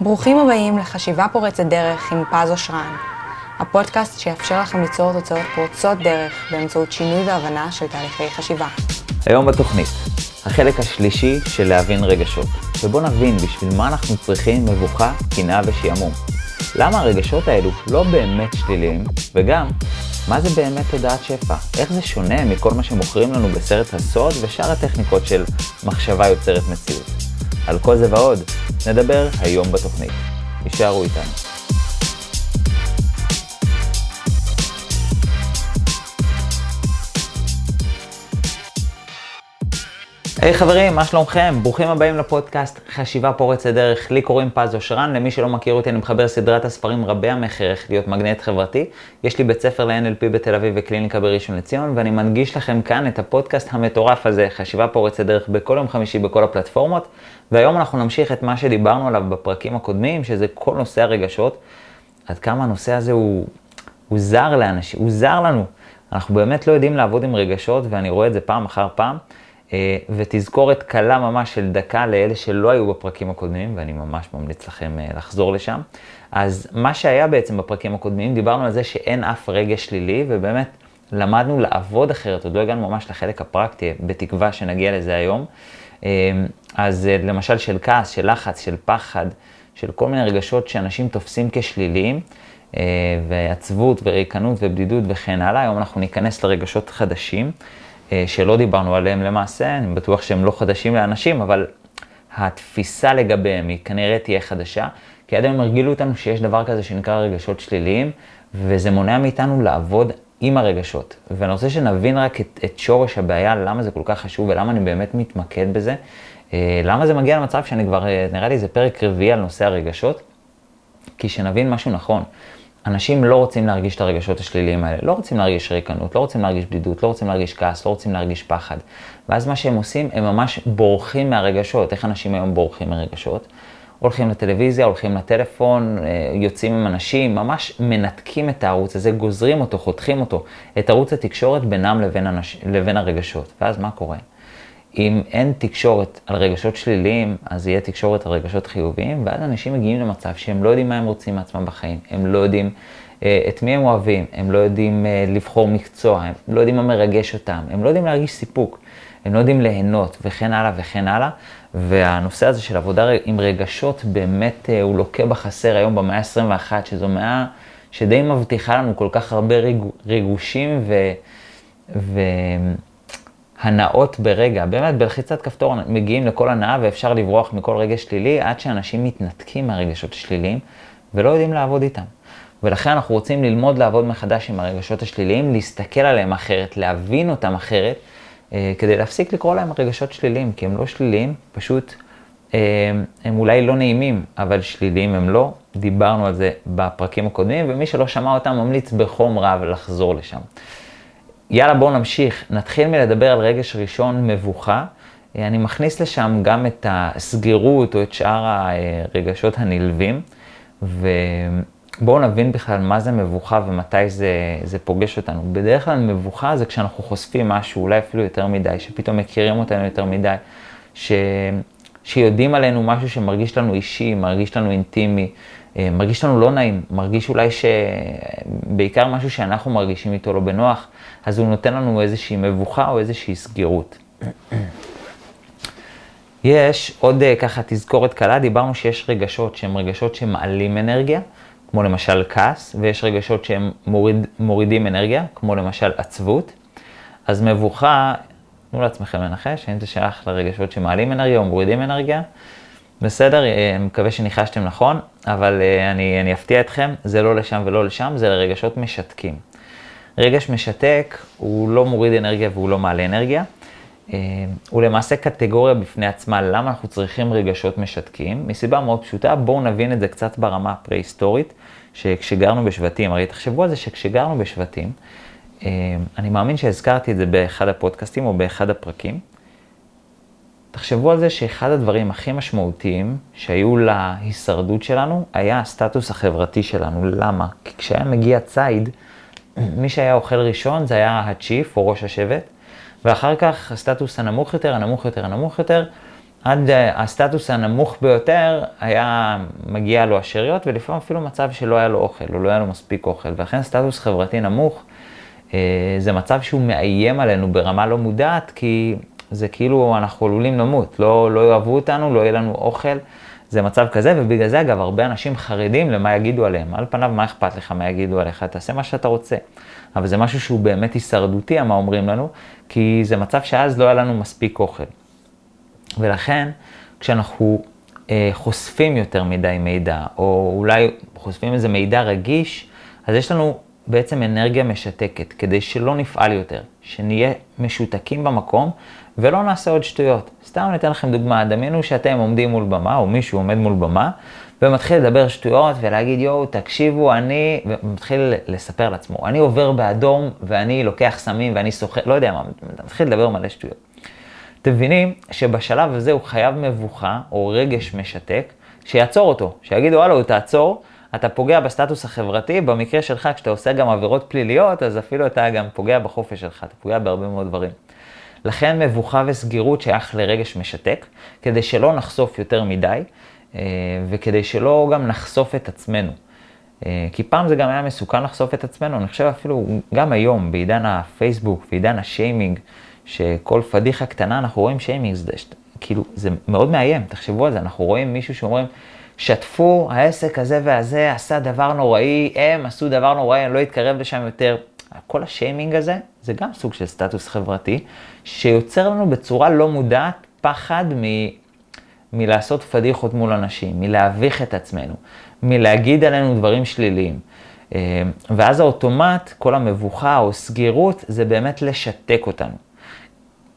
ברוכים הבאים לחשיבה פורצת דרך עם פז אושרן, הפודקאסט שיאפשר לכם ליצור תוצאות פורצות דרך באמצעות שינוי והבנה של תהליכי חשיבה. היום בתוכנית, החלק השלישי של להבין רגשות, ובואו נבין בשביל מה אנחנו צריכים מבוכה, קנאה ושעמום. למה הרגשות האלו לא באמת שליליים, וגם, מה זה באמת תודעת שפע? איך זה שונה מכל מה שמוכרים לנו בסרט הסוד ושאר הטכניקות של מחשבה יוצרת מציאות? על כל זה ועוד, נדבר היום בתוכנית. יישארו איתנו. היי hey, חברים, מה שלומכם? ברוכים הבאים לפודקאסט חשיבה פורצת דרך. לי קוראים פז אושרן, למי שלא מכיר אותי, אני מחבר סדרת הספרים רבי המכר איך להיות מגנט חברתי. יש לי בית ספר ל-NLP בתל אביב וקליניקה בראשון לציון, ואני מנגיש לכם כאן את הפודקאסט המטורף הזה, חשיבה פורצת דרך, בכל יום חמישי בכל הפלטפורמות. והיום אנחנו נמשיך את מה שדיברנו עליו בפרקים הקודמים, שזה כל נושא הרגשות. עד כמה הנושא הזה הוא, הוא זר לאנשים, הוא זר לנו. אנחנו באמת לא יודעים לעבוד עם רגשות, ואני רואה את זה פעם אחר פעם. אה, ותזכורת קלה ממש של דקה לאלה שלא היו בפרקים הקודמים, ואני ממש ממליץ לכם אה, לחזור לשם. אז מה שהיה בעצם בפרקים הקודמים, דיברנו על זה שאין אף רגש שלילי, ובאמת למדנו לעבוד אחרת, עוד לא הגענו ממש לחלק הפרקטי, בתקווה שנגיע לזה היום. אה, אז למשל של כעס, של לחץ, של פחד, של כל מיני רגשות שאנשים תופסים כשליליים, ועצבות וריקנות ובדידות וכן הלאה, היום אנחנו ניכנס לרגשות חדשים. אה, שלא דיברנו עליהם למעשה, אני בטוח שהם לא חדשים לאנשים, אבל התפיסה לגביהם היא כנראה תהיה חדשה, כי עד היום הרגילו אותנו שיש דבר כזה שנקרא רגשות שליליים, וזה מונע מאיתנו לעבוד עם הרגשות. ואני רוצה שנבין רק את, את שורש הבעיה, למה זה כל כך חשוב ולמה אני באמת מתמקד בזה. אה, למה זה מגיע למצב שאני כבר, אה, נראה לי זה פרק רביעי על נושא הרגשות, כי שנבין משהו נכון. אנשים לא רוצים להרגיש את הרגשות השליליים האלה, לא רוצים להרגיש ריקנות, לא רוצים להרגיש בדידות, לא רוצים להרגיש כעס, לא רוצים להרגיש פחד. ואז מה שהם עושים, הם ממש בורחים מהרגשות. איך אנשים היום בורחים מרגשות? הולכים לטלוויזיה, הולכים לטלפון, אה, יוצאים עם אנשים, ממש מנתקים את הערוץ הזה, גוזרים אותו, חותכים אותו, את ערוץ התקשורת בינם לבין, אנש... לבין הרגשות. ואז מה קורה? אם אין תקשורת על רגשות שליליים, אז יהיה תקשורת על רגשות חיוביים, ואז אנשים מגיעים למצב שהם לא יודעים מה הם רוצים מעצמם בחיים, הם לא יודעים אה, את מי הם אוהבים, הם לא יודעים אה, לבחור מקצוע, הם לא יודעים מה מרגש אותם, הם לא יודעים להרגיש סיפוק, הם לא יודעים ליהנות וכן הלאה וכן הלאה. והנושא הזה של עבודה עם רגשות באמת אה, הוא לוקה בחסר היום במאה ה-21, שזו מאה שדי מבטיחה לנו כל כך הרבה ריגושים ו... ו... הנאות ברגע, באמת בלחיצת כפתור מגיעים לכל הנאה ואפשר לברוח מכל רגש שלילי עד שאנשים מתנתקים מהרגשות השליליים ולא יודעים לעבוד איתם. ולכן אנחנו רוצים ללמוד לעבוד מחדש עם הרגשות השליליים, להסתכל עליהם אחרת, להבין אותם אחרת, אה, כדי להפסיק לקרוא להם רגשות שליליים, כי הם לא שליליים, פשוט אה, הם אולי לא נעימים, אבל שליליים הם לא. דיברנו על זה בפרקים הקודמים, ומי שלא שמע אותם ממליץ בחום רב לחזור לשם. יאללה, בואו נמשיך. נתחיל מלדבר על רגש ראשון, מבוכה. אה, אני מכניס לשם גם את הסגירות או את שאר הרגשות הנלווים, ובואו נבין בכלל מה זה מבוכה ומתי זה, זה פוגש אותנו. בדרך כלל מבוכה זה כשאנחנו חושפים משהו, אולי אפילו יותר מדי, שפתאום מכירים אותנו יותר מדי, ש... שיודעים עלינו משהו שמרגיש לנו אישי, מרגיש לנו אינטימי, אה, מרגיש לנו לא נעים, מרגיש אולי שבעיקר משהו שאנחנו מרגישים איתו לא בנוח, אז הוא נותן לנו איזושהי מבוכה או איזושהי סגירות. יש עוד אה, ככה תזכורת קלה, דיברנו שיש רגשות שהם רגשות שמעלים אנרגיה, כמו למשל כעס, ויש רגשות שהם מוריד, מורידים אנרגיה, כמו למשל עצבות. אז מבוכה, תנו לעצמכם לנחש, האם זה שייך לרגשות שמעלים אנרגיה או מורידים אנרגיה. בסדר, אה, אני מקווה שניחשתם נכון, אבל אה, אני, אני אפתיע אתכם, זה לא לשם ולא לשם, זה לרגשות משתקים. רגש משתק הוא לא מוריד אנרגיה והוא לא מעלה אנרגיה. אה, הוא למעשה קטגוריה בפני עצמה למה אנחנו צריכים רגשות משתקים, מסיבה מאוד פשוטה, בואו נבין את זה קצת ברמה הפרה-היסטורית, שכשגרנו בשבטים, הרי תחשבו על זה שכשגרנו בשבטים, אני מאמין שהזכרתי את זה באחד הפודקאסטים או באחד הפרקים, תחשבו על זה שאחד הדברים הכי משמעותיים שהיו להישרדות שלנו, היה הסטטוס החברתי שלנו. למה? כי כשהיה מגיע ציד, מי שהיה אוכל ראשון זה היה הצ'יף או ראש השבט, ואחר כך הסטטוס הנמוך יותר, הנמוך יותר, הנמוך יותר, עד אה, הסטטוס הנמוך ביותר היה מגיע לו השאריות, ולפעמים אפילו מצב שלא היה לו אוכל, או לא היה לו מספיק אוכל, ולכן סטטוס חברתי נמוך זה מצב שהוא מאיים עלינו ברמה לא מודעת, כי זה כאילו אנחנו עלולים למות, לא, לא יאהבו אותנו, לא יהיה לנו אוכל, זה מצב כזה, ובגלל זה אגב הרבה אנשים חרדים למה יגידו עליהם. על פניו, מה אכפת לך מה יגידו עליך? תעשה מה שאתה רוצה. אבל זה משהו שהוא באמת הישרדותי, מה אומרים לנו, כי זה מצב שאז לא היה לנו מספיק אוכל. ולכן, כשאנחנו אה, חושפים יותר מדי מידע, או אולי חושפים איזה מידע רגיש, אז יש לנו בעצם אנרגיה משתקת, כדי שלא נפעל יותר, שנהיה משותקים במקום ולא נעשה עוד שטויות. סתם אני אתן לכם דוגמה, דמיינו שאתם עומדים מול במה, או מישהו עומד מול במה, ומתחיל לדבר שטויות ולהגיד, יואו, תקשיבו, אני, ומתחיל לספר לעצמו, אני עובר באדום ואני לוקח סמים ואני סוחר, לא יודע מה, מתחיל לדבר מלא שטויות. אתם מבינים שבשלב הזה הוא חייב מבוכה או רגש משתק, שיעצור אותו, שיגידו, הלו, תעצור, אתה פוגע בסטטוס החברתי, במקרה שלך, כשאתה עושה גם עבירות פליליות, אז אפילו אתה גם פוגע בחופש שלך, אתה פוגע בהרבה מאוד דברים. לכן מבוכה וסגירות שייך לרגש משתק, כדי שלא נחשוף יותר מדי, אה, וכדי שלא גם נחשוף את עצמנו. אה, כי פעם זה גם היה מסוכן לחשוף את עצמנו, אני חושב אפילו גם היום, בעידן הפייסבוק, בעידן השיימינג, שכל פדיחה קטנה אנחנו רואים שיימינג, כאילו, זה מאוד מאיים, תחשבו על זה, אנחנו רואים מישהו שאומרים, שתפו, העסק הזה והזה עשה דבר נוראי, הם עשו דבר נוראי, אני לא אתקרב לשם יותר. כל השיימינג הזה, זה גם סוג של סטטוס חברתי, שיוצר לנו בצורה לא מודעת פחד מ... מלעשות פדיחות מול אנשים, מלהביך את עצמנו, מלהגיד עלינו דברים שליליים. אה, ואז האוטומט, כל המבוכה או סגירות, זה באמת לשתק אותנו.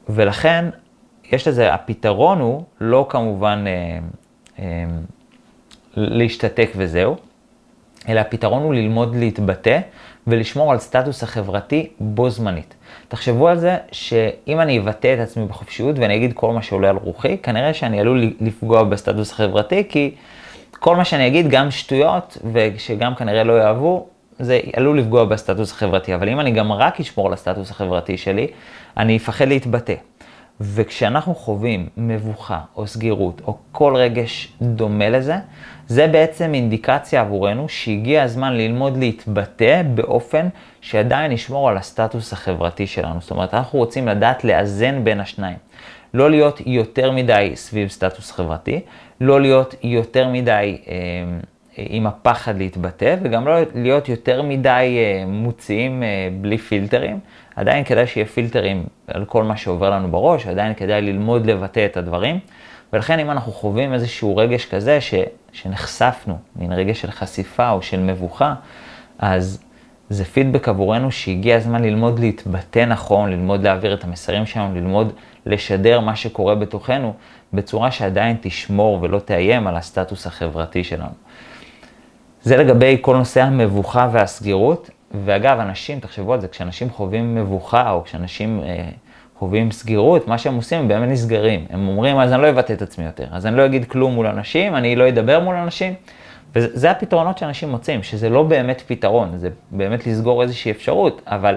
ולכן, יש לזה, הפתרון הוא לא כמובן אה, אה, להשתתק וזהו, אלא הפתרון הוא ללמוד להתבטא ולשמור על סטטוס החברתי בו זמנית. תחשבו על זה שאם אני אבטא את עצמי בחופשיות ואני אגיד כל מה שעולה על רוחי, כנראה שאני עלול לפגוע בסטטוס החברתי, כי כל מה שאני אגיד, גם שטויות, ושגם כנראה לא יאהבו, זה עלול לפגוע בסטטוס החברתי. אבל אם אני גם רק אשמור על הסטטוס החברתי שלי, אני אפחד להתבטא. וכשאנחנו חווים מבוכה או סגירות או כל רגש דומה לזה, זה בעצם אינדיקציה עבורנו שהגיע הזמן ללמוד להתבטא באופן שעדיין ישמור על הסטטוס החברתי שלנו. זאת אומרת, אנחנו רוצים לדעת לאזן בין השניים. לא להיות יותר מדי סביב סטטוס חברתי, לא להיות יותר מדי אה, עם הפחד להתבטא, וגם לא להיות יותר מדי אה, מוציאים אה, בלי פילטרים. עדיין כדאי שיהיה פילטרים על כל מה שעובר לנו בראש, עדיין כדאי ללמוד לבטא את הדברים. ולכן אם אנחנו חווים איזשהו רגש כזה ש, שנחשפנו, מין רגש של חשיפה או של מבוכה, אז זה פידבק עבורנו שהגיע הזמן ללמוד להתבטא נכון, ללמוד להעביר את המסרים שלנו, ללמוד לשדר מה שקורה בתוכנו, בצורה שעדיין תשמור ולא תאיים על הסטטוס החברתי שלנו. זה לגבי כל נושא המבוכה והסגירות. ואגב, אנשים, תחשבו על זה, כשאנשים חווים מבוכה או כשאנשים אה, חווים סגירות, מה שהם עושים, הם באמת נסגרים. הם אומרים, אז אני לא אבטא את עצמי יותר, אז אני לא אגיד כלום מול אנשים, אני לא אדבר מול אנשים. וזה הפתרונות שאנשים מוצאים, שזה לא באמת פתרון, זה באמת לסגור איזושהי אפשרות, אבל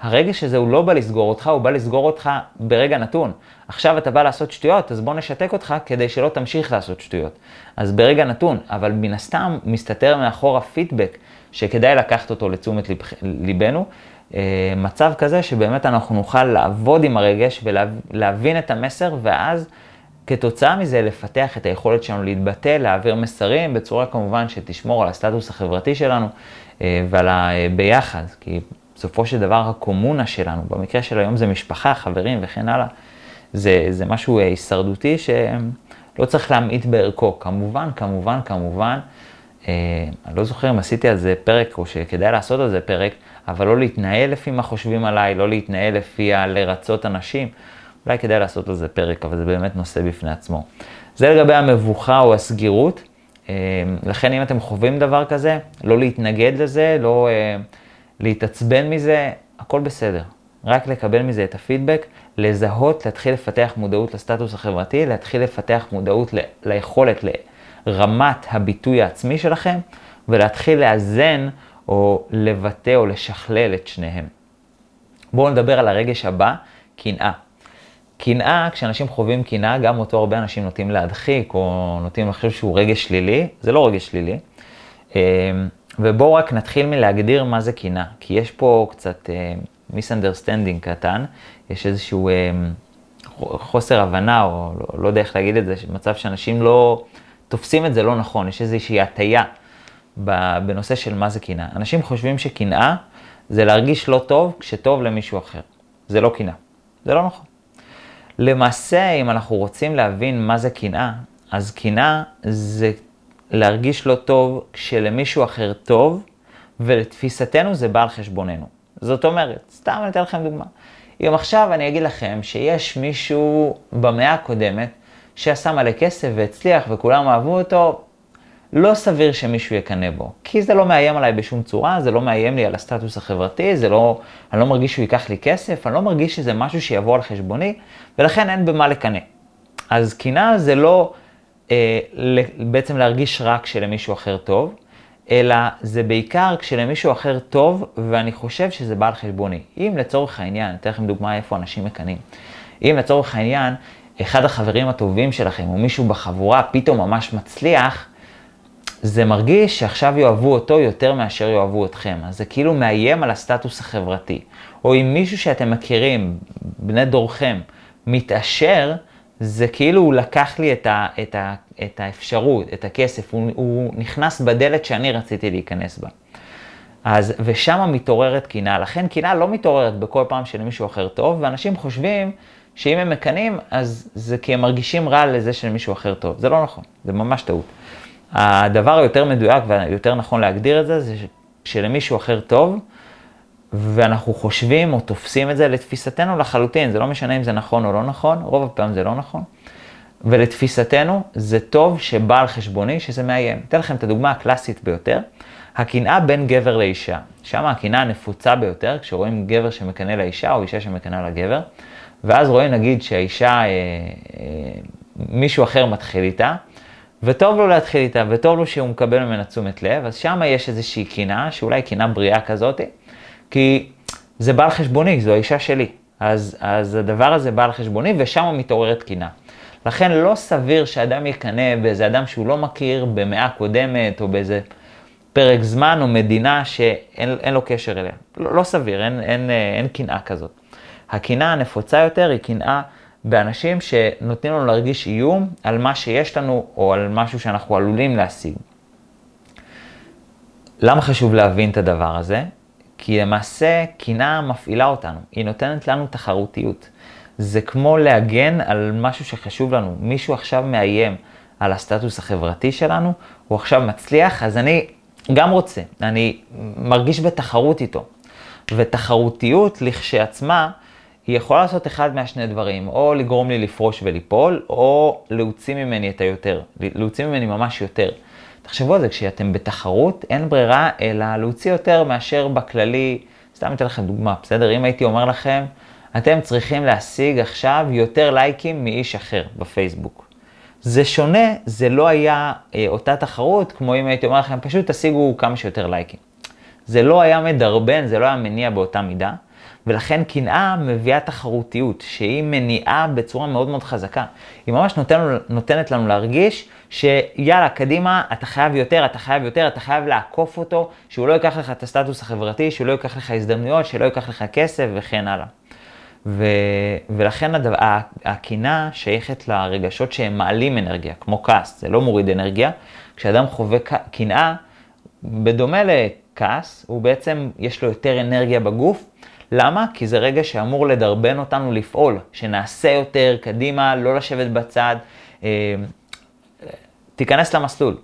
הרגש הזה הוא לא בא לסגור אותך, הוא בא לסגור אותך ברגע נתון. עכשיו אתה בא לעשות שטויות, אז בוא נשתק אותך כדי שלא תמשיך לעשות שטויות. אז ברגע נתון, אבל מן הסתם מסתתר מאחור הפידבק, שכדאי לקחת אותו לתשומת ליבנו, מצב כזה שבאמת אנחנו נוכל לעבוד עם הרגש ולהבין את המסר, ואז כתוצאה מזה לפתח את היכולת שלנו להתבטא, להעביר מסרים, בצורה כמובן שתשמור על הסטטוס החברתי שלנו אה, ועל הביחד, כי בסופו של דבר הקומונה שלנו, במקרה של היום זה משפחה, חברים וכן הלאה, זה, זה משהו הישרדותי שלא צריך להמעיט בערכו. כמובן, כמובן, כמובן, אה, אני לא זוכר אם עשיתי על זה פרק או שכדאי לעשות על זה פרק, אבל לא להתנהל לפי מה חושבים עליי, לא להתנהל לפי הלרצות אנשים. אולי כדאי לעשות על זה פרק, אבל זה באמת נושא בפני עצמו. זה לגבי המבוכה או הסגירות. אה, לכן אם אתם חווים דבר כזה, לא להתנגד לזה, לא אה, להתעצבן מזה, הכל בסדר. רק לקבל מזה את הפידבק, לזהות, להתחיל לפתח מודעות לסטטוס החברתי, להתחיל לפתח מודעות ל- ליכולת, לרמת הביטוי העצמי שלכם, ולהתחיל לאזן או לבטא או לשכלל את שניהם. בואו נדבר על הרגש הבא, קנאה. קנאה, כשאנשים חווים קנאה, גם אותו הרבה אנשים נוטים להדחיק, או נוטים לחשוב שהוא רגש שלילי, זה לא רגש שלילי. אמ, ובואו רק נתחיל מלהגדיר מה זה קנאה, כי יש פה קצת misunderstanding קטן, יש איזשהו חוסר הבנה, או לא, לא יודע איך להגיד את זה, מצב שאנשים לא תופסים את זה לא נכון, יש איזושהי הטייה בנושא של מה זה קנאה. אנשים חושבים שקנאה זה להרגיש לא טוב כשטוב למישהו אחר. זה לא קנאה, זה לא נכון. למעשה, אם אנחנו רוצים להבין מה זה קנאה, אז קנאה זה להרגיש לא טוב כשלמישהו אחר טוב, ולתפיסתנו זה בא על חשבוננו. זאת אומרת, סתם אני אתן לכם דוגמה. אם עכשיו אני אגיד לכם שיש מישהו במאה הקודמת שעשה מלא כסף והצליח וכולם אהבו אותו, לא סביר שמישהו יקנא בו. כי זה לא מאיים עליי בשום צורה, זה לא מאיים לי על הסטטוס החברתי, זה לא, אני לא מרגיש שהוא ייקח לי כסף, אני לא מרגיש שזה משהו שיבוא על חשבוני, ולכן אין במה לקנא. אז קנאה זה לא אה, בעצם להרגיש רק כשלמישהו אחר טוב, אלא זה בעיקר כשלמישהו אחר טוב, ואני חושב שזה בא על חשבוני. אם לצורך העניין, אני אתן לכם דוגמה איפה אנשים מקנאים. אם לצורך העניין, אחד החברים הטובים שלכם, או מישהו בחבורה פתאום ממש מצליח, זה מרגיש שעכשיו יאהבו אותו יותר מאשר יאהבו אתכם. אז זה כאילו מאיים על הסטטוס החברתי. או אם מישהו שאתם מכירים, בני דורכם, מתעשר, זה כאילו הוא לקח לי את, ה, את, ה, את האפשרות, את הכסף, הוא, הוא נכנס בדלת שאני רציתי להיכנס בה. אז, ושם מתעוררת קנאה. לכן קנאה לא מתעוררת בכל פעם שלמישהו אחר טוב, ואנשים חושבים שאם הם מקנאים, אז זה כי הם מרגישים רע לזה שלמישהו אחר טוב. זה לא נכון, זה ממש טעות. הדבר היותר מדויק ויותר נכון להגדיר את זה, זה שלמישהו אחר טוב, ואנחנו חושבים או תופסים את זה לתפיסתנו לחלוטין, זה לא משנה אם זה נכון או לא נכון, רוב הפעם זה לא נכון. ולתפיסתנו זה טוב שבא על חשבוני שזה מאיים. אתן לכם את הדוגמה הקלאסית ביותר, הקנאה בין גבר לאישה. שם הקנאה הנפוצה ביותר, כשרואים גבר שמקנא לאישה או אישה שמקנאה לגבר, ואז רואים נגיד שהאישה, אה, אה, מישהו אחר מתחיל איתה, וטוב לו להתחיל איתה, וטוב לו שהוא מקבל ממנה תשומת לב, אז שם יש איזושהי קנאה, שאולי קנאה בריאה כזאת, כי זה בא על חשבוני, זו האישה שלי. אז, אז הדבר הזה בא על חשבוני, ושם מתעוררת קנאה. לכן לא סביר שאדם יקנא באיזה אדם שהוא לא מכיר במאה קודמת, או באיזה פרק זמן או מדינה שאין לו קשר אליה. לא, לא סביר, אין קנאה כזאת. הקנאה הנפוצה יותר היא קנאה באנשים שנותנים לנו להרגיש איום על מה שיש לנו או על משהו שאנחנו עלולים להשיג. למה חשוב להבין את הדבר הזה? כי למעשה קנאה מפעילה אותנו, היא נותנת לנו תחרותיות. זה כמו להגן על משהו שחשוב לנו. מישהו עכשיו מאיים על הסטטוס החברתי שלנו, הוא עכשיו מצליח, אז אני גם רוצה, אני מרגיש בתחרות איתו. ותחרותיות לכשעצמה, היא יכולה לעשות אחד מהשני דברים, או לגרום לי לפרוש וליפול, או להוציא ממני את היותר, להוציא ממני ממש יותר. תחשבו על זה, כשאתם בתחרות, אין ברירה אלא להוציא יותר מאשר בכללי, סתם אתן לכם דוגמה, בסדר? אם הייתי אומר לכם, אתם צריכים להשיג עכשיו יותר לייקים מאיש אחר בפייסבוק. זה שונה, זה לא היה אה, אותה תחרות, כמו אם הייתי אומר לכם, פשוט תשיגו כמה שיותר לייקים. זה לא היה מדרבן, זה לא היה מניע באותה מידה. ולכן קנאה מביאה תחרותיות, שהיא מניעה בצורה מאוד מאוד חזקה. היא ממש נותן, נותנת לנו להרגיש שיאללה, קדימה, אתה חייב יותר, אתה חייב יותר, אתה חייב לעקוף אותו, שהוא לא ייקח לך את הסטטוס החברתי, שהוא לא ייקח לך הזדמנויות, שלא ייקח לך כסף וכן הלאה. ו, ולכן הדבר, הקנאה שייכת לרגשות שהם מעלים אנרגיה, כמו כעס, זה לא מוריד אנרגיה. כשאדם חווה קנאה, בדומה לכעס, הוא בעצם, יש לו יותר אנרגיה בגוף, למה? כי זה רגע שאמור לדרבן אותנו לפעול, שנעשה יותר קדימה, לא לשבת בצד, אה, תיכנס למסלול.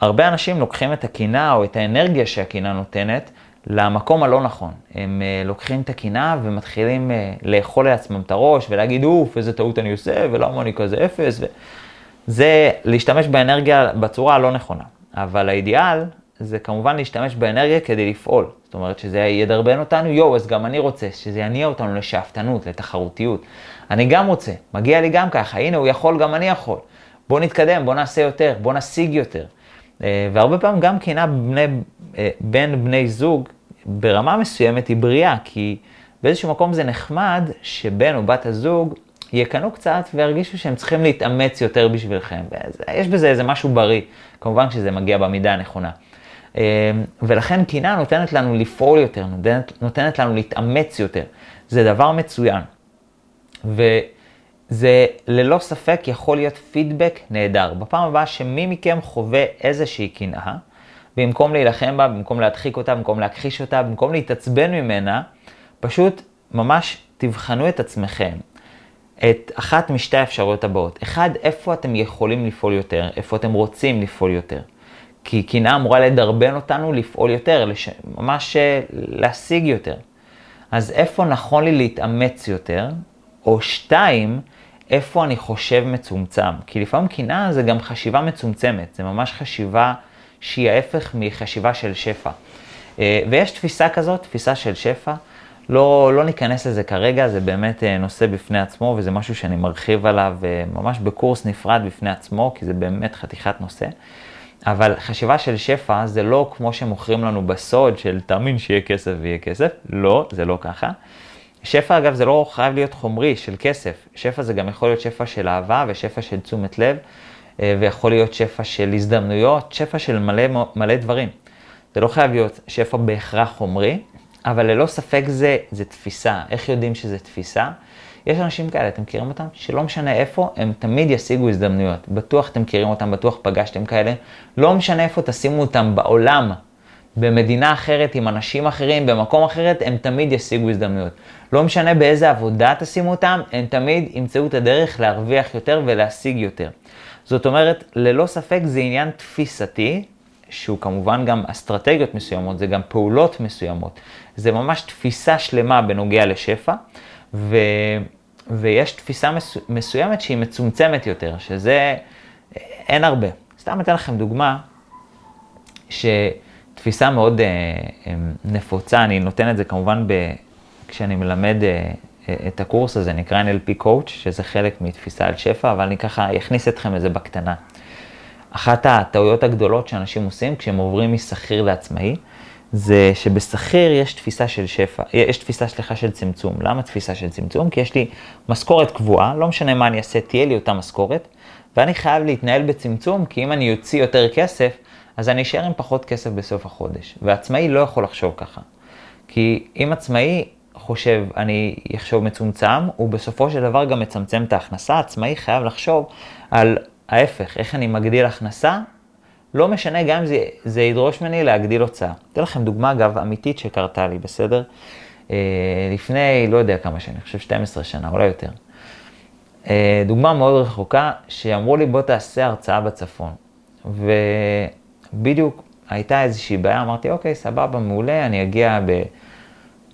הרבה אנשים לוקחים את הקינה או את האנרגיה שהקינה נותנת למקום הלא נכון. הם uh, לוקחים את הקינה ומתחילים uh, לאכול לעצמם את הראש ולהגיד, אוף, איזה טעות אני עושה, ולמה אני כזה אפס. ו... זה להשתמש באנרגיה בצורה הלא נכונה. אבל האידיאל זה כמובן להשתמש באנרגיה כדי לפעול. זאת אומרת שזה ידרבן אותנו, יואו, אז גם אני רוצה, שזה יניע אותנו לשאפתנות, לתחרותיות. אני גם רוצה, מגיע לי גם ככה, הנה הוא יכול, גם אני יכול. בוא נתקדם, בוא נעשה יותר, בוא נשיג יותר. אה, והרבה פעמים גם קנאה אה, בין בני זוג, ברמה מסוימת היא בריאה, כי באיזשהו מקום זה נחמד שבן או בת הזוג יקנו קצת וירגישו שהם צריכים להתאמץ יותר בשבילכם. יש בזה איזה משהו בריא, כמובן שזה מגיע במידה הנכונה. אמ, ולכן קינה נותנת לנו לפעול יותר, נותנת, נותנת לנו להתאמץ יותר. זה דבר מצוין. וזה ללא ספק יכול להיות פידבק נהדר. בפעם הבאה שמי מכם חווה איזושהי קנאה, במקום להילחם בה, במקום להדחיק אותה, במקום להכחיש אותה, במקום להתעצבן ממנה, פשוט ממש תבחנו את עצמכם. את אחת משתי האפשרויות הבאות. אחד, איפה אתם יכולים לפעול יותר, איפה אתם רוצים לפעול יותר. כי קנאה אמורה לדרבן אותנו לפעול יותר, לש... ממש אה, להשיג יותר. אז איפה נכון לי להתאמץ יותר, או שתיים, איפה אני חושב מצומצם. כי לפעמים קנאה זה גם חשיבה מצומצמת, זה ממש חשיבה שהיא ההפך מחשיבה של שפע. אה, ויש תפיסה כזאת, תפיסה של שפע. לא, לא ניכנס לזה כרגע, זה באמת אה, נושא בפני עצמו, וזה משהו שאני מרחיב עליו ממש בקורס נפרד בפני עצמו, כי זה באמת חתיכת נושא. אבל חשיבה של שפע זה לא כמו שמוכרים לנו בסוד של תאמין שיהיה כסף ויהיה כסף, לא, זה לא ככה. שפע אגב זה לא חייב להיות חומרי של כסף, שפע זה גם יכול להיות שפע של אהבה ושפע של תשומת לב, אה, ויכול להיות שפע של הזדמנויות, שפע של מלא, מלא דברים. זה לא חייב להיות שפע בהכרח חומרי, אבל ללא ספק זה, זה תפיסה. איך יודעים שזה תפיסה? יש אנשים כאלה, אתם מכירים אותם? שלא משנה איפה, הם תמיד ישיגו הזדמנויות. בטוח אתם מכירים אותם, בטוח פגשתם כאלה. לא משנה איפה תשימו אותם בעולם, במדינה אחרת, עם אנשים אחרים, במקום אחרת, הם תמיד ישיגו הזדמנויות. לא משנה באיזה עבודה תשימו אותם, הם תמיד ימצאו את הדרך להרוויח יותר ולהשיג יותר. זאת אומרת, ללא ספק זה עניין תפיסתי, שהוא כמובן גם אסטרטגיות מסוימות, זה גם פעולות מסוימות. זה ממש תפיסה שלמה בנוגע לשפע, ו... ויש תפיסה מסו... מסוימת שהיא מצומצמת יותר, שזה אין הרבה. סתם אתן לכם דוגמה, שתפיסה מאוד אה, אה, נפוצה, אני נותן את זה כמובן ב... כשאני מלמד אה, את הקורס הזה, נקרא NLP Coach, שזה חלק מתפיסה על שפע, אבל אני ככה אכניס אתכם לזה בקטנה. אחת הטעויות הגדולות שאנשים עושים כשהם עוברים משכיר לעצמאי, זה שבשכיר יש תפיסה של שפע, יש תפיסה, סליחה, של צמצום. למה תפיסה של צמצום? כי יש לי משכורת קבועה, לא משנה מה אני אעשה, תהיה לי אותה משכורת, ואני חייב להתנהל בצמצום, כי אם אני אוציא יותר כסף, אז אני אשאר עם פחות כסף בסוף החודש. ועצמאי לא יכול לחשוב ככה. כי אם עצמאי חושב, אני אחשוב מצומצם, הוא בסופו של דבר גם מצמצם את ההכנסה, עצמאי חייב לחשוב על ההפך, איך אני מגדיל הכנסה לא משנה גם אם זה, זה ידרוש ממני להגדיל הוצאה. אתן לכם דוגמה, אגב, אמיתית שקרתה לי, בסדר? אה, לפני, לא יודע כמה שנים, אני חושב 12 שנה, אולי יותר. אה, דוגמה מאוד רחוקה, שאמרו לי, בוא תעשה הרצאה בצפון. ובדיוק הייתה איזושהי בעיה, אמרתי, אוקיי, סבבה, מעולה, אני אגיע ב...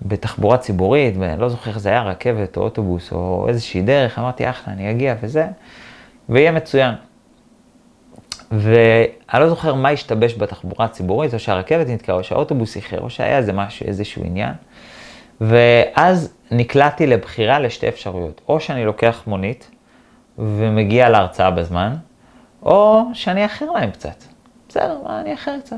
בתחבורה ציבורית, לא זוכר איך זה היה, רכבת או אוטובוס או איזושהי דרך, אמרתי, אחלה, אני אגיע וזה, ויהיה מצוין. ואני לא זוכר מה השתבש בתחבורה הציבורית, או שהרכבת נתקעה, או שהאוטובוס איחר, או שהיה איזה משהו, איזשהו עניין. ואז נקלעתי לבחירה לשתי אפשרויות, או שאני לוקח מונית ומגיע להרצאה בזמן, או שאני אאחר להם קצת. בסדר, מה, אני אאחר קצת.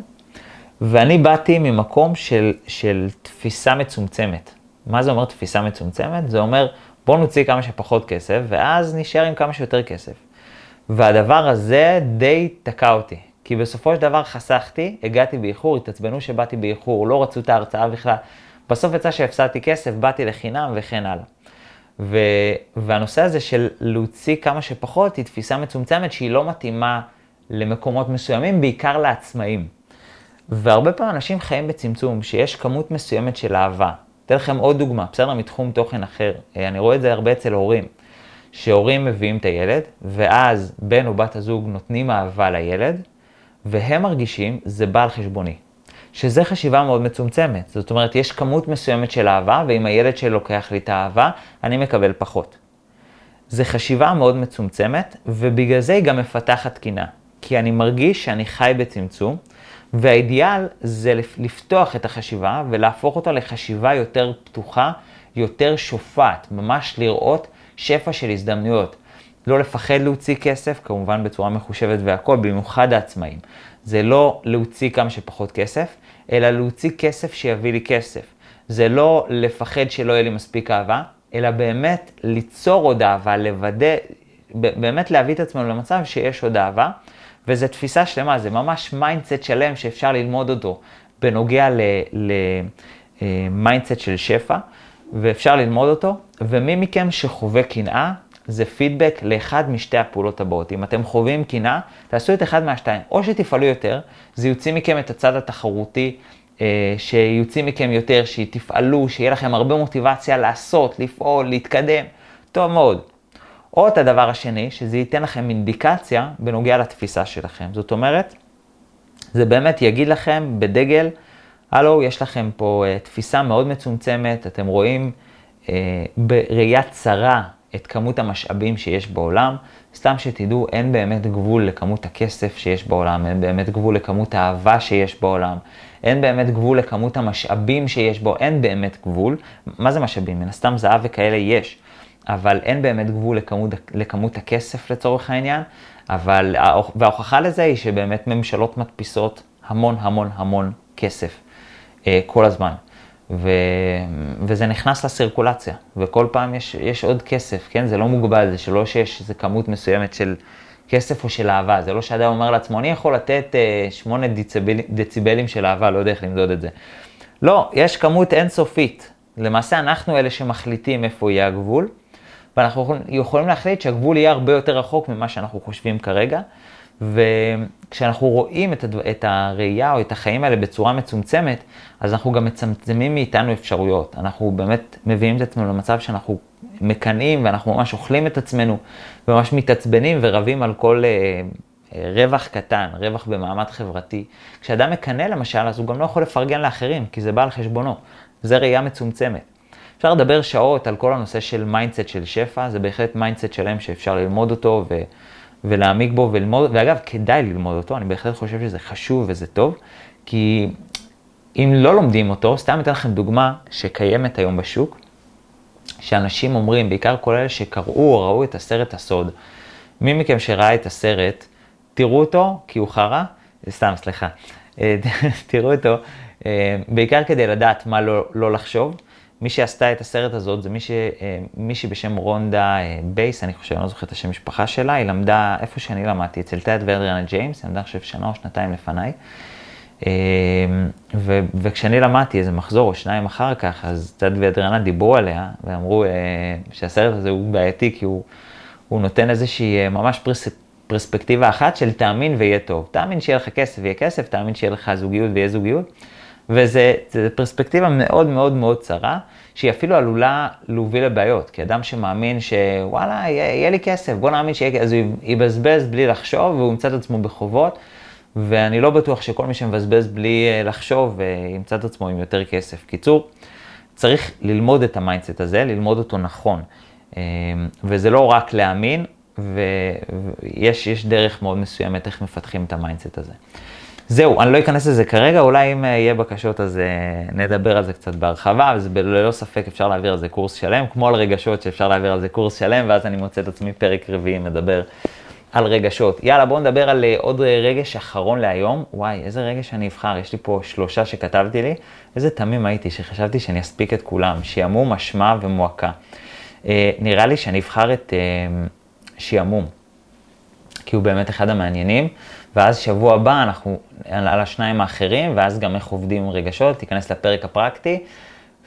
ואני באתי ממקום של, של תפיסה מצומצמת. מה זה אומר תפיסה מצומצמת? זה אומר, בוא נוציא כמה שפחות כסף, ואז נשאר עם כמה שיותר כסף. והדבר הזה די תקע אותי. כי בסופו של דבר חסכתי, הגעתי באיחור, התעצבנו שבאתי באיחור, לא רצו את ההרצאה בכלל. בסוף יצא שהפסדתי כסף, באתי לחינם וכן הלאה. ו... והנושא הזה של להוציא כמה שפחות היא תפיסה מצומצמת שהיא לא מתאימה למקומות מסוימים, בעיקר לעצמאים. והרבה פעמים אנשים חיים בצמצום, שיש כמות מסוימת של אהבה. אתן לכם עוד דוגמה, בסדר? מתחום תוכן אחר. אני רואה את זה הרבה אצל הורים. שהורים מביאים את הילד, ואז בן או בת הזוג נותנים אהבה לילד, והם מרגישים, זה בא על חשבוני. שזה חשיבה מאוד מצומצמת. זאת אומרת, יש כמות מסוימת של אהבה, ואם הילד שלי לוקח לי את האהבה, אני מקבל פחות. זה חשיבה מאוד מצומצמת, ובגלל זה היא גם מפתחת תקינה. כי אני מרגיש שאני חי בצמצום, והאידיאל זה לפתוח את החשיבה ולהפוך אותה לחשיבה יותר פתוחה, יותר שופעת, ממש לראות שפע של הזדמנויות. לא לפחד להוציא כסף, כמובן בצורה מחושבת והכל, במיוחד העצמאים. זה לא להוציא כמה שפחות כסף, אלא להוציא כסף שיביא לי כסף. זה לא לפחד שלא יהיה לי מספיק אהבה, אלא באמת ליצור עוד אהבה, לוודא, באמת להביא את עצמנו למצב שיש עוד אהבה, וזו תפיסה שלמה, זה ממש mindset שלם שאפשר ללמוד אותו בנוגע ל mindset אה, של שפע, ואפשר ללמוד אותו, ומי מכם שחווה קנאה, זה פידבק לאחד משתי הפעולות הבאות. אם אתם חווים קנאה, תעשו את אחד מהשתיים. או שתפעלו יותר, זה יוציא מכם את הצד התחרותי, אה, שיוציא מכם יותר, שתפעלו, שיהיה לכם הרבה מוטיבציה לעשות, לפעול, להתקדם. טוב מאוד. או את הדבר השני, שזה ייתן לכם אינדיקציה בנוגע לתפיסה שלכם. זאת אומרת, זה באמת יגיד לכם בדגל, הלו, יש לכם פה uh, תפיסה מאוד מצומצמת, אתם רואים uh, בראייה צרה את כמות המשאבים שיש בעולם. סתם שתדעו, אין באמת גבול לכמות הכסף שיש בעולם, אין באמת גבול לכמות האהבה שיש בעולם, אין באמת גבול לכמות המשאבים שיש בו, אין באמת גבול. מה זה משאבים? מן הסתם זהב וכאלה יש, אבל אין באמת גבול לכמות, לכמות הכסף לצורך העניין, אבל, וההוכחה לזה היא שבאמת ממשלות מדפיסות המון המון המון כסף כל הזמן. ו, וזה נכנס לסירקולציה, וכל פעם יש, יש עוד כסף, כן? זה לא מוגבל, זה שלא שיש איזו כמות מסוימת של כסף או של אהבה, זה לא שאדם אומר לעצמו, אני יכול לתת uh, 8 דציבל, דציבלים של אהבה, לא יודע איך למדוד את זה. לא, יש כמות אינסופית. למעשה אנחנו אלה שמחליטים איפה יהיה הגבול, ואנחנו יכולים להחליט שהגבול יהיה הרבה יותר רחוק ממה שאנחנו חושבים כרגע. וכשאנחנו רואים את, הדו, את הראייה או את החיים האלה בצורה מצומצמת, אז אנחנו גם מצמצמים מאיתנו אפשרויות. אנחנו באמת מביאים את עצמנו למצב שאנחנו מקנאים ואנחנו ממש אוכלים את עצמנו וממש מתעצבנים ורבים על כל אה, אה, רווח קטן, רווח במעמד חברתי. כשאדם מקנא למשל, אז הוא גם לא יכול לפרגן לאחרים, כי זה בא על חשבונו. זה ראייה מצומצמת. אפשר לדבר שעות על כל הנושא של mindset של שפע, זה בהחלט mindset שלם שאפשר ללמוד אותו. ולהעמיק בו וללמוד, ואגב, כדאי ללמוד אותו, אני בהחלט חושב שזה חשוב וזה טוב, כי אם לא לומדים אותו, סתם אתן לכם דוגמה שקיימת היום בשוק, שאנשים אומרים, בעיקר כל אלה שקראו או ראו את הסרט הסוד, מי מכם שראה את הסרט, תראו אותו, כי הוא חרא, סתם, סליחה, תראו אותו, אה, בעיקר כדי לדעת מה לא, לא לחשוב. מי שעשתה את הסרט הזאת זה אה, מישהי בשם רונדה אה, ביירן, אני חושב, אני לא זוכר את השם משפחה שלה, היא למדה איפה שאני למדתי, אצל טד ואדריאנה ג'יימס, היא למדה עכשיו שנה או שנתיים לפניי. אה, ו- וכשאני למדתי איזה מחזור או שניים אחר כך, אז טד ואדריאנה דיברו עליה, ואמרו שהסרט הזה הוא בעייתי, כי הוא, הוא נותן איזושהי ממש פרס, פרספקטיבה אחת של תאמין ויהיה טוב. תאמין שיהיה לך כסף ויהיה כסף, תאמין שיהיה לך זוגיות ויהיה זוגיות. וזו פרספקטיבה מאוד מאוד מאוד צרה, שהיא אפילו עלולה להוביל לבעיות, כי אדם שמאמין שוואלה, יהיה, יהיה לי כסף, בוא נאמין שיהיה כסף, אז הוא יבזבז בלי לחשוב והוא ימצא את עצמו בחובות, ואני לא בטוח שכל מי שמבזבז בלי אה, לחשוב אה, ימצא את עצמו עם יותר כסף. קיצור, צריך ללמוד את ה mindset הזה, ללמוד אותו נכון, אה, וזה לא רק להאמין, ויש דרך מאוד מסוימת איך מפתחים את ה mindset הזה. זהו, אני לא אכנס לזה כרגע, אולי אם אה, יהיה בקשות אז אה, נדבר על זה קצת בהרחבה, אז ללא ספק אפשר להעביר על זה קורס שלם, כמו על רגשות שאפשר להעביר על זה קורס שלם, ואז אני מוצא את עצמי פרק רביעי מדבר על רגשות. יאללה, בואו נדבר על אה, עוד רגש אחרון להיום. וואי, איזה רגש אני אבחר, יש לי פה שלושה שכתבתי לי. איזה תמים הייתי שחשבתי שאני אספיק את כולם, שעמום, אשמה ומועקה. נראה לי שאני אבחר את שעמום, כי הוא באמת אחד המעניינים. ואז שבוע הבא אנחנו על השניים האחרים, ואז גם איך עובדים עם רגשות, תיכנס לפרק הפרקטי,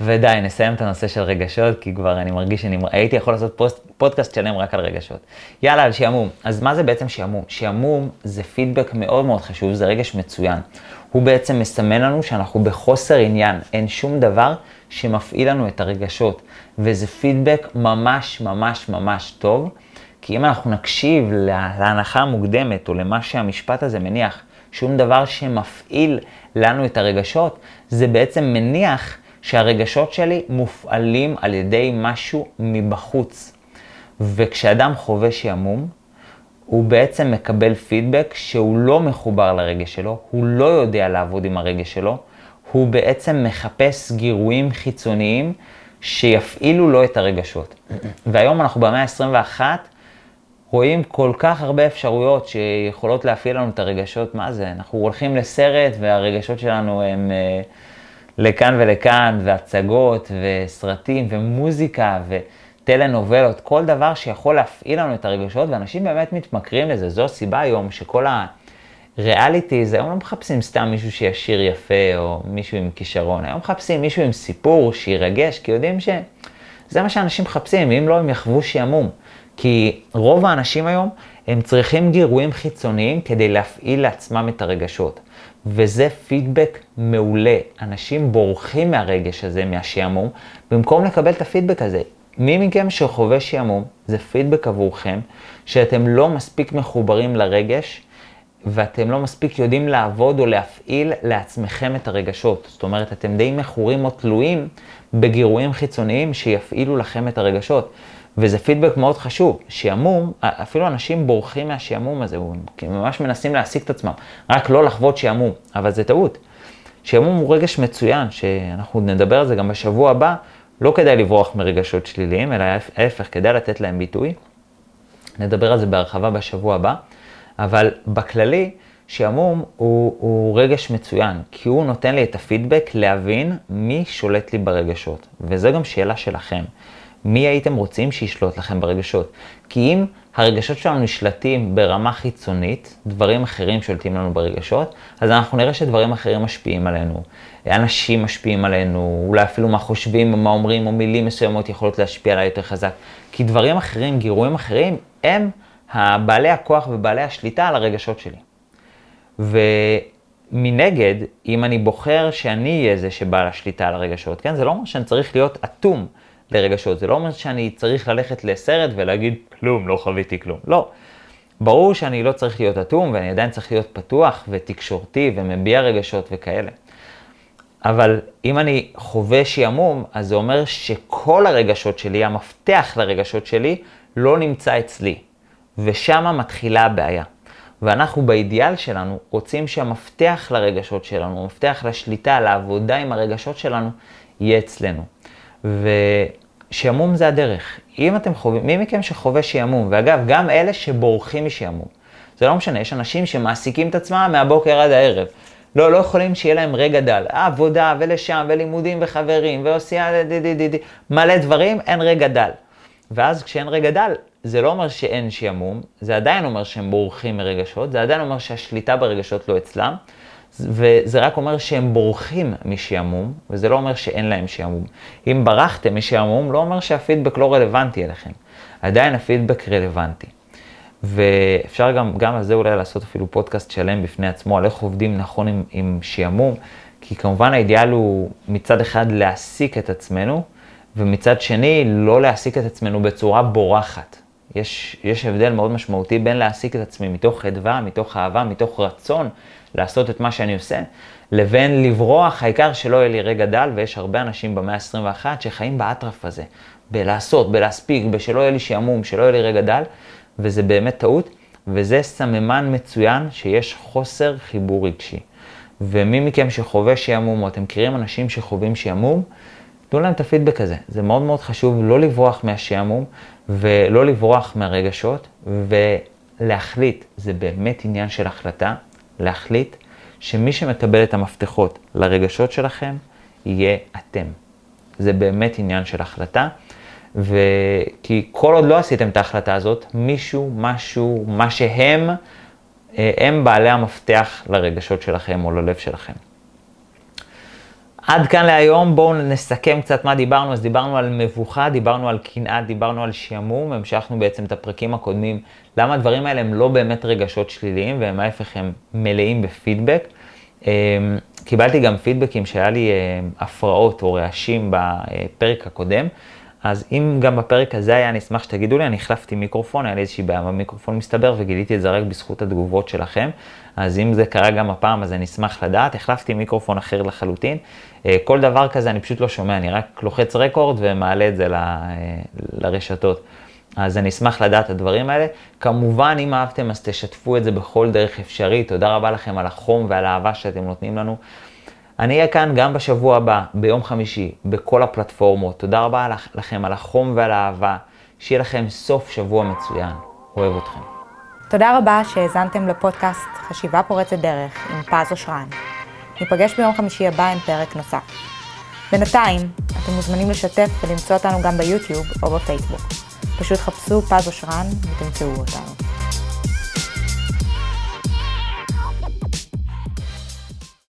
ודי, נסיים את הנושא של רגשות, כי כבר אני מרגיש שאני הייתי יכול לעשות פוסט, פודקאסט שלם רק על רגשות. יאללה, על שעמום. אז מה זה בעצם שעמום? שעמום זה פידבק מאוד מאוד חשוב, זה רגש מצוין. הוא בעצם מסמן לנו שאנחנו בחוסר עניין, אין שום דבר שמפעיל לנו את הרגשות, וזה פידבק ממש ממש ממש טוב. כי אם אנחנו נקשיב להנחה המוקדמת, או למה שהמשפט הזה מניח, שום דבר שמפעיל לנו את הרגשות, זה בעצם מניח שהרגשות שלי מופעלים על ידי משהו מבחוץ. וכשאדם חווה שעמום, הוא בעצם מקבל פידבק שהוא לא מחובר לרגש שלו, הוא לא יודע לעבוד עם הרגש שלו, הוא בעצם מחפש גירויים חיצוניים שיפעילו לו את הרגשות. והיום אנחנו במאה ה-21, רואים כל כך הרבה אפשרויות שיכולות להפעיל לנו את הרגשות, מה זה? אנחנו הולכים לסרט והרגשות שלנו הם, אה, לכאן ולכאן, והצגות, וסרטים, ומוזיקה, וטלנובלות, כל דבר שיכול להפעיל לנו את הרגשות, ואנשים באמת מתמכרים לזה. זו הסיבה היום שכל הריאליטיז, היום לא מחפשים סתם מישהו שישיר יפה, או מישהו עם כישרון, היום מחפשים מישהו עם סיפור שירגש, כי יודעים שזה מה שאנשים מחפשים, אם לא, הם יחוו שעמום. כי רוב האנשים היום, הם צריכים גירויים חיצוניים כדי להפעיל לעצמם את הרגשות. וזה פידבק מעולה. אנשים בורחים מהרגש הזה, מהשעמום, במקום לקבל את הפידבק הזה. מי מכם שחווה שעמום, זה פידבק עבורכם, שאתם לא מספיק מחוברים לרגש, ואתם לא מספיק יודעים לעבוד או להפעיל לעצמכם את הרגשות. זאת אומרת, אתם די מכורים או תלויים בגירויים חיצוניים שיפעילו לכם את הרגשות. וזה פידבק מאוד חשוב. שעמום, אפילו אנשים בורחים מהשעמום הזה, הם ממש מנסים להשיג את עצמם, רק לא לחוות שעמום, אבל זה טעות. שעמום הוא רגש מצוין, שאנחנו נדבר על זה גם בשבוע הבא, לא כדאי לברוח מרגשות שליליים, אלא ההפך, כדאי לתת להם ביטוי. נדבר על זה בהרחבה בשבוע הבא, אבל בכללי, שעמום הוא, הוא רגש מצוין, כי הוא נותן לי את הפידבק להבין מי שולט לי ברגשות. וזו גם שאלה שלכם. מי הייתם רוצים שישלוט לכם ברגשות? כי אם הרגשות שלנו נשלטים ברמה חיצונית, דברים אחרים שולטים לנו ברגשות, אז אנחנו נראה שדברים אחרים משפיעים עלינו. אנשים משפיעים עלינו, אולי אפילו מה חושבים, מה אומרים, או מילים מסוימות יכולות להשפיע עליי יותר חזק. כי דברים אחרים, גירויים אחרים, הם בעלי הכוח ובעלי השליטה על הרגשות שלי. ומנגד, אם אני בוחר שאני אהיה זה שבעל השליטה על הרגשות, כן? זה לא אומר שאני צריך להיות אטום. לרגשות. זה לא אומר שאני צריך ללכת לסרט ולהגיד, כלום, לא חוויתי כלום. לא. ברור שאני לא צריך להיות אטום, ואני עדיין צריך להיות פתוח ותקשורתי ומביע רגשות וכאלה. אבל אם אני חווה שעמום, אז זה אומר שכל הרגשות שלי, המפתח לרגשות שלי, לא נמצא אצלי. ושם מתחילה הבעיה. ואנחנו באידיאל שלנו רוצים שהמפתח לרגשות שלנו, המפתח לשליטה, לעבודה עם הרגשות שלנו, יהיה אצלנו. ושעמום זה הדרך. אם אתם חווים, מי מכם שחווה שעמום, ואגב, גם אלה שבורחים משעמום. זה לא משנה, יש אנשים שמעסיקים את עצמם מהבוקר עד הערב. לא, לא יכולים שיהיה להם רגע דל. עבודה ולשם ולימודים וחברים ועושייה מלא דברים, אין רגע דל. ואז כשאין רגע דל, זה לא אומר שאין שעמום, זה עדיין אומר שהם בורחים מרגשות, זה עדיין אומר שהשליטה ברגשות לא אצלם, וזה רק אומר שהם בורחים משעמום, וזה לא אומר שאין להם שעמום. אם ברחתם משעמום, לא אומר שהפידבק לא רלוונטי אליכם. עדיין הפידבק רלוונטי. ואפשר גם, גם על זה אולי לעשות אפילו פודקאסט שלם בפני עצמו, על איך עובדים נכון עם, עם שעמום, כי כמובן האידיאל הוא מצד אחד להעסיק את עצמנו, ומצד שני לא להעסיק את עצמנו בצורה בורחת. יש, יש הבדל מאוד משמעותי בין להעסיק את עצמי מתוך חדווה, מתוך אהבה, מתוך רצון לעשות את מה שאני עושה, לבין לברוח, העיקר שלא יהיה לי רגע דל, ויש הרבה אנשים במאה ה-21 שחיים באטרף הזה, בלעשות, בלהספיק, בשלא יהיה לי שעמום, שלא יהיה לי רגע דל, וזה באמת טעות, וזה סממן מצוין שיש חוסר חיבור רגשי. ומי מכם שחווה שעמום, או אתם מכירים אנשים שחווים שעמום, תנו להם את הפידבק הזה. זה מאוד מאוד חשוב לא לברוח מהשעמום ולא לברוח מהרגשות, ולהחליט, זה באמת עניין של החלטה, להחליט שמי שמקבל את המפתחות לרגשות שלכם, יהיה אתם. זה באמת עניין של החלטה, וכי כל עוד לא עשיתם את ההחלטה הזאת, מישהו, משהו, מה שהם, אה, הם בעלי המפתח לרגשות שלכם או ללב שלכם. עד כאן להיום, בואו נסכם קצת מה דיברנו. אז דיברנו על מבוכה, דיברנו על קנאה, דיברנו על שעמום, המשכנו בעצם את הפרקים הקודמים, למה הדברים האלה הם לא באמת רגשות שליליים, והם ההפך הם מלאים בפידבק. אמ, קיבלתי גם פידבקים שהיה לי אה, הפרעות או רעשים בפרק הקודם, אז אם גם בפרק הזה היה, אני אשמח שתגידו לי, אני החלפתי מיקרופון, היה לי איזושהי בעיה במיקרופון מסתבר, וגיליתי את זה רק בזכות התגובות שלכם. אז אם זה קרה גם הפעם, אז אני אשמח לדעת. החלפתי מיקרופון אחר לחלוטין. אה, כל דבר כזה אני פשוט לא שומע, אני רק לוחץ רקורד ומעלה את זה ל, אה, לרשתות. אז אני אשמח לדעת את הדברים האלה. כמובן, אם אהבתם, אז תשתפו את זה בכל דרך אפשרית. תודה רבה לכם על החום ועל האהבה שאתם נותנים לנו. אני אהיה כאן גם בשבוע הבא, ביום חמישי, בכל הפלטפורמות. תודה רבה לכם על החום ועל האהבה. שיהיה לכם סוף שבוע מצוין. אוהב אתכם. תודה רבה שהאזנתם לפודקאסט חשיבה פורצת דרך עם פז אושרן. ניפגש ביום חמישי הבא עם פרק נוסף. בינתיים, אתם מוזמנים לשתף ולמצוא אותנו גם ביוטיוב או בפייסבוק. פשוט חפשו פז אושרן ותמצאו אותנו.